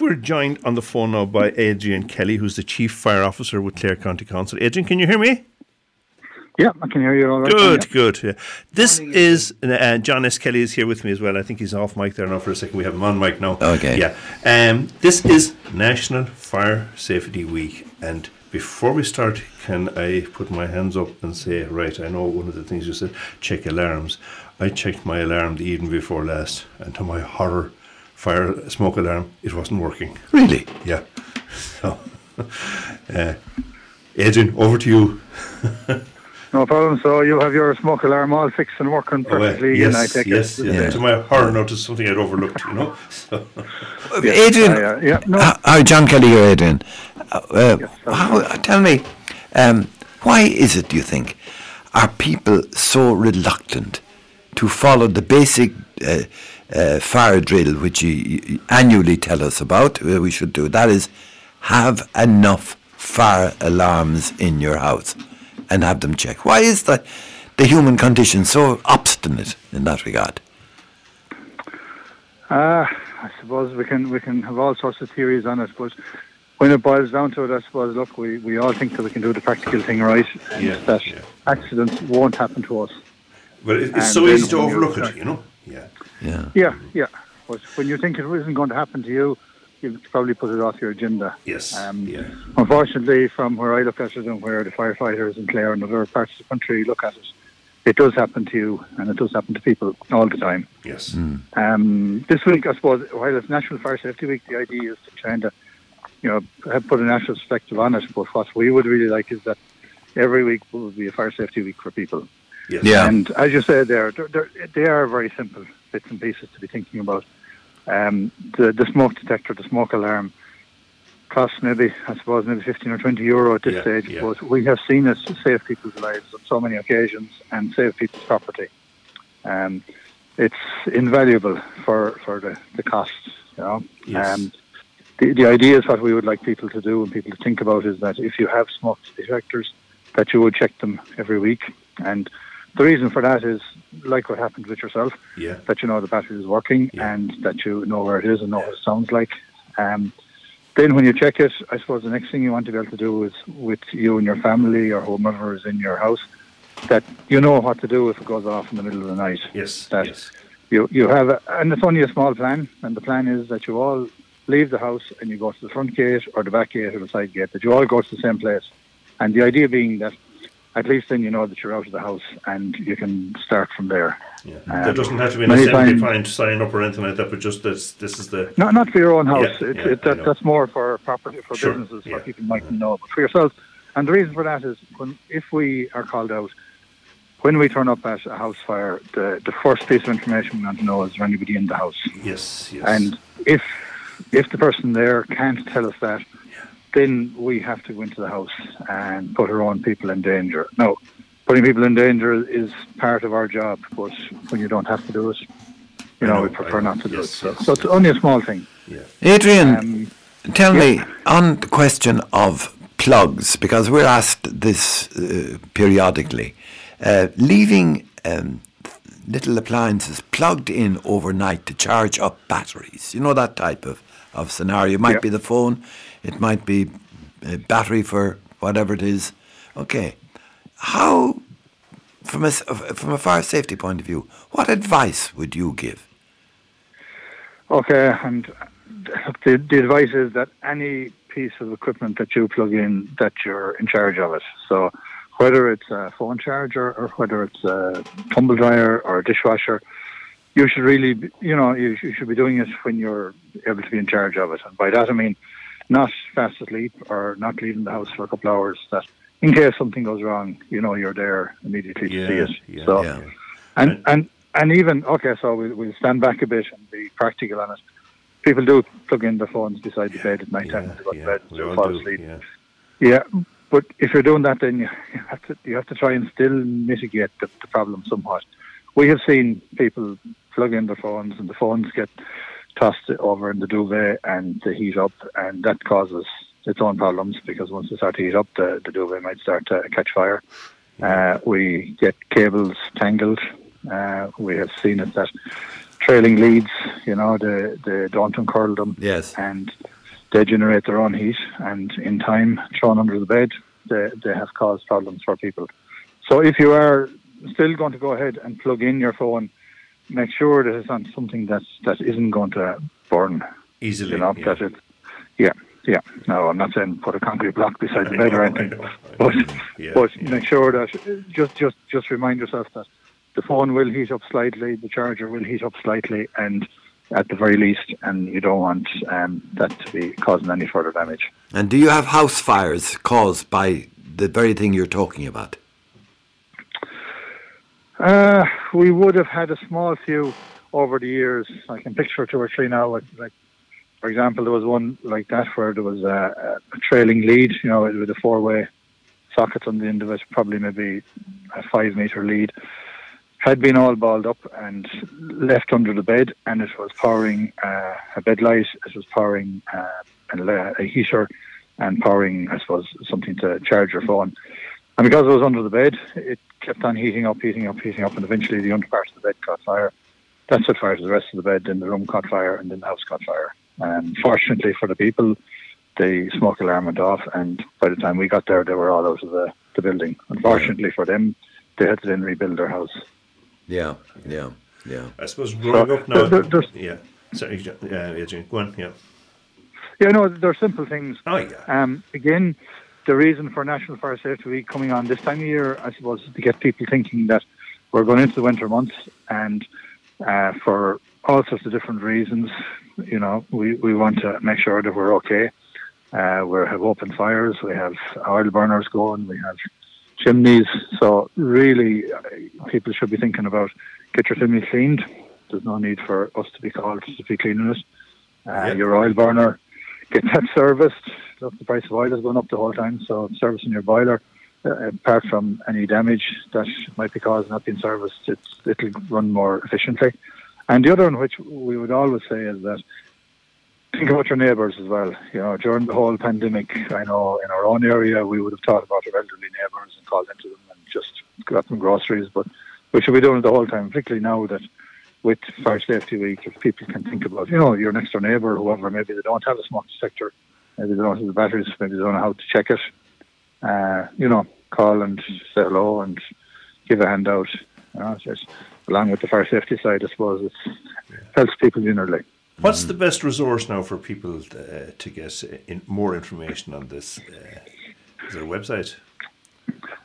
We're joined on the phone now by Adrian Kelly, who's the Chief Fire Officer with Clare County Council. Adrian, can you hear me? Yeah, I can hear you all right. Good, yeah. good. Yeah. This is uh, John S. Kelly is here with me as well. I think he's off mic there now for a second. We have him on mic now. Okay. Yeah. Um, this is National Fire Safety Week, and before we start, can I put my hands up and say, right? I know one of the things you said, check alarms. I checked my alarm the evening before last, and to my horror, fire smoke alarm, it wasn't working. Really? Yeah. So, uh, Adrian, over to you. No problem. So you have your smoke alarm all fixed and working Oh, well, perfectly, yes, and I take yes, it. yes. Yeah. To my horror, notice something I'd overlooked. You know. So, Adrian, Uh, yeah, yeah, no. Hi, hi, John Kelly here, Adrian. Uh, uh, Yes, how, tell me, um, why is it, do you think, are people so reluctant to follow the basic uh, uh, fire drill which you, you annually tell us about? We should do that is have enough fire alarms in your house and have them checked. Why is that the human condition so obstinate in that regard? Uh, I suppose we can we can have all sorts of theories on it, but when it boils down to it, I suppose look, we, we all think that we can do the practical thing right, and Yeah, that yeah. accidents won't happen to us. but it, it's And so easy to overlook it. You know. Yeah. Yeah. Yeah, yeah. But when you think it isn't going to happen to you, you probably put it off your agenda. Yes. Um, yeah. Unfortunately, from where I look at it and where the firefighters in Clare and other parts of the country look at it, it does happen to you and it does happen to people all the time. Yes. Um, this week, I suppose, while it's National Fire Safety Week, the idea is to try to, you know, have put a national perspective on it. But what we would really like is that every week will be a fire safety week for people. Yes. Yeah. And as you said, there, they are very simple bits and pieces to be thinking about. Um, the, the smoke detector, the smoke alarm, costs maybe, I suppose, maybe 15 or 20 euro at this Yeah, stage. yeah. But we have seen it save people's lives on so many occasions and save people's property. Um, it's invaluable for, for the, the cost, you know. Yes. Um, the, the idea is what we would like people to do and people to think about is that if you have smoke detectors, that you would check them every week. And the reason for that is, like what happened with yourself, Yeah. that you know the battery is working Yeah. and that you know where it is and know what it sounds like. Um, then when you check it, I suppose the next thing you want to be able to do is with you and your family or whomever is in your house, that you know what to do if it goes off in the middle of the night. Yes. That Yes. you you have, a, and it's only a small plan, and the plan is that you all leave the house and you go to the front gate or the back gate or the side gate, that you all go to the same place. And the idea being that at least then you know that you're out of the house and you can start from there. Yeah. Um, there doesn't have to be an assembly to sign up or anything like that, but just this. This is the. Not not for your own house. Yeah, it's, yeah, it, that, that's more for property for Sure, businesses for people might know, but for yourself. And the reason for that is when if we are called out, when we turn up at a house fire, the the first piece of information we want to know is there anybody in the house. Yes. Yes. And if if the person there can't tell us that, then we have to go into the house and put our own people in danger. Now, putting people in danger is part of our job, but when you don't have to do it, you know, know, we prefer know. not to do Yes, it. So, yes, so it's yes. only a small thing. yeah. Adrian, Um, Tell Yeah. me on the question of plugs, because we're asked this uh, periodically. Uh, leaving um, little appliances plugged in overnight to charge up batteries. You know that type of, of scenario. It might Yeah. be the phone, it might be a battery for whatever it is. Okay. How, from a, from a fire safety point of view, what advice would you give? Okay, and the, the advice is that any piece of equipment that you plug in, that you're in charge of it. So whether it's a phone charger or whether it's a tumble dryer or a dishwasher, you should really, be, you know, you, you should be doing it when you're able to be in charge of it. And by that I mean not fast asleep or not leaving the house for a couple of hours. That in case something goes wrong, you know you're there immediately to Yeah. see it. Yeah. so Yeah. and And- and and even okay, so we we'll stand back a bit and be practical on it. People do plug in their phones beside the bed at night time they go to bed all fall do, asleep. Yeah. Yeah, but if you're doing that, then you you have to you have to try and still mitigate the, the problem somewhat. We have seen people plug in their phones and the phones get tossed over in the duvet and they heat up, and that causes its own problems because once they start to heat up, the, the duvet might start to catch fire. Uh, we get cables tangled. Uh, we have seen it that trailing leads, you know, they, they don't uncurl them Yes. and they generate their own heat, and in time, thrown under the bed, they, they have caused problems for people. So if you are still going to go ahead and plug in your phone, make sure that it's on something that's, that isn't going to burn. Easily. You know, yeah. that it, yeah, yeah. No, I'm not saying put a concrete block beside the bed or anything, know, I know. but Yeah, but yeah. make sure that just just just remind yourself that the phone will heat up slightly, the charger will heat up slightly, and at the very least, and you don't want um, that to be causing any further damage. And do you have house fires caused by the very thing you're talking about? Uh, we would have had a small few over the years. I can picture two or three now. Like, like for example, there was one like that where there was a, a trailing lead, you know, with a four-way socket on the end of it, probably maybe a five-meter lead, had been all balled up and left under the bed, and it was powering uh, a bed light. It was powering uh, a, a heater and powering, I suppose, something to charge your phone. And because it was under the bed, it kept on heating up, heating up, heating up, and eventually the underpart of the bed caught fire. That set fire to the rest of the bed, then the room caught fire, and then the house caught fire. And fortunately for the people, the smoke alarm went off, and by the time we got there, they were all out of the, the building. Unfortunately for them, they had to then rebuild their house. Yeah, yeah, yeah. I suppose growing up now. there- there's- yeah. Sorry, Jo- yeah, Adrian. Go on. Yeah. Yeah, no, they're simple things. Oh, yeah. Um, again, the reason for National Fire Safety Week coming on this time of year, I suppose, is to get people thinking that we're going into the winter months and uh, for all sorts of different reasons, you know, we, we want to make sure that we're okay. Uh, we have open fires, we have oil burners going, we have chimneys. So really, uh, people should be thinking about get your chimney cleaned. There's no need for us to be called to be cleaning it. Uh, Yeah. Your oil burner, get that serviced. Look, the price of oil has gone up the whole time, so servicing your boiler, uh, apart from any damage that might be caused not being serviced, it's, it'll run more efficiently. And the other one, which we would always say, is that think about your neighbours as well. You know, during the whole pandemic, I know in our own area we would have thought about our elderly neighbours and called into them and just got them groceries, but we should be doing it the whole time, particularly now that with Fire Safety Week, if people can think about, you know, your next door neighbour, whoever, maybe they don't have a smoke detector, maybe they don't have the batteries, maybe they don't know how to check it. Uh, you know, call and say hello and give a handout. You know, just, along with the fire safety side, I suppose it helps people generally. What's the best resource now for people uh, to get uh, in more information on this? Uh, is there a website?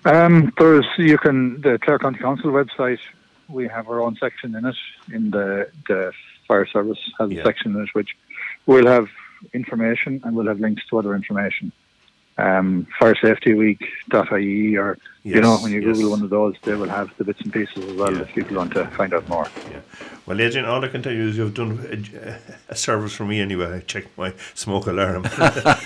Um, there's you can the Clare County Council website. We have our own section in it. In the the fire service has a section in it which we'll have information and we'll have links to other information. Um, firesafetyweek.ie or you know when you yes. Google one of those, they will have the bits and pieces as well Yeah. if people want to find out more. Yeah. Well, Adrian, all I can tell you is you've done a, a service for me anyway. I checked my smoke alarm.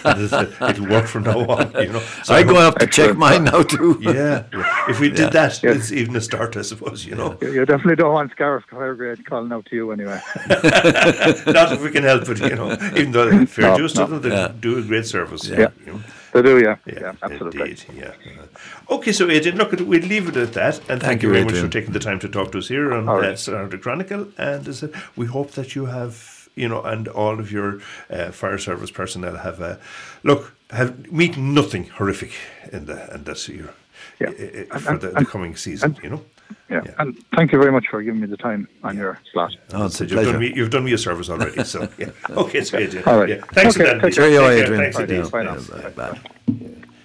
And it's, uh, It'll work from now on, you know. So I I go hope- up to check mine now too. Yeah, yeah. If we did Yeah. that, Yeah. it's even a start, I suppose, you know. You, you definitely don't want Scariff Fire Brigade calling out to you anyway. Not if we can help it, you know. Even though fair No, dues to no. them, they Yeah. do a great service. Yeah. You know. They do, yeah, Yeah, yeah, absolutely. Indeed, yeah. Okay, so Adrian, look, we'll leave it at that. And thank, you you, very much for taking the time to talk to us here on All uh, right. Saturday Chronicle. And as I said, we hope that you have, you know, and all of your uh, fire service personnel have a look, have meet nothing horrific in the and that's your Yeah. uh, uh, And- for and- the, the coming season, and- you know. Yeah. Yeah. and thank you very much for giving me the time on your slot. Oh, it's a you've done pleasure. me you've done me a service already. So yeah. Okay, so Adrian. All right. Yeah. Thanks Okay, again. take care. Cheerio, Adrian. Thanks Bye indeed. now. Bye now. Bye. bye. Bye.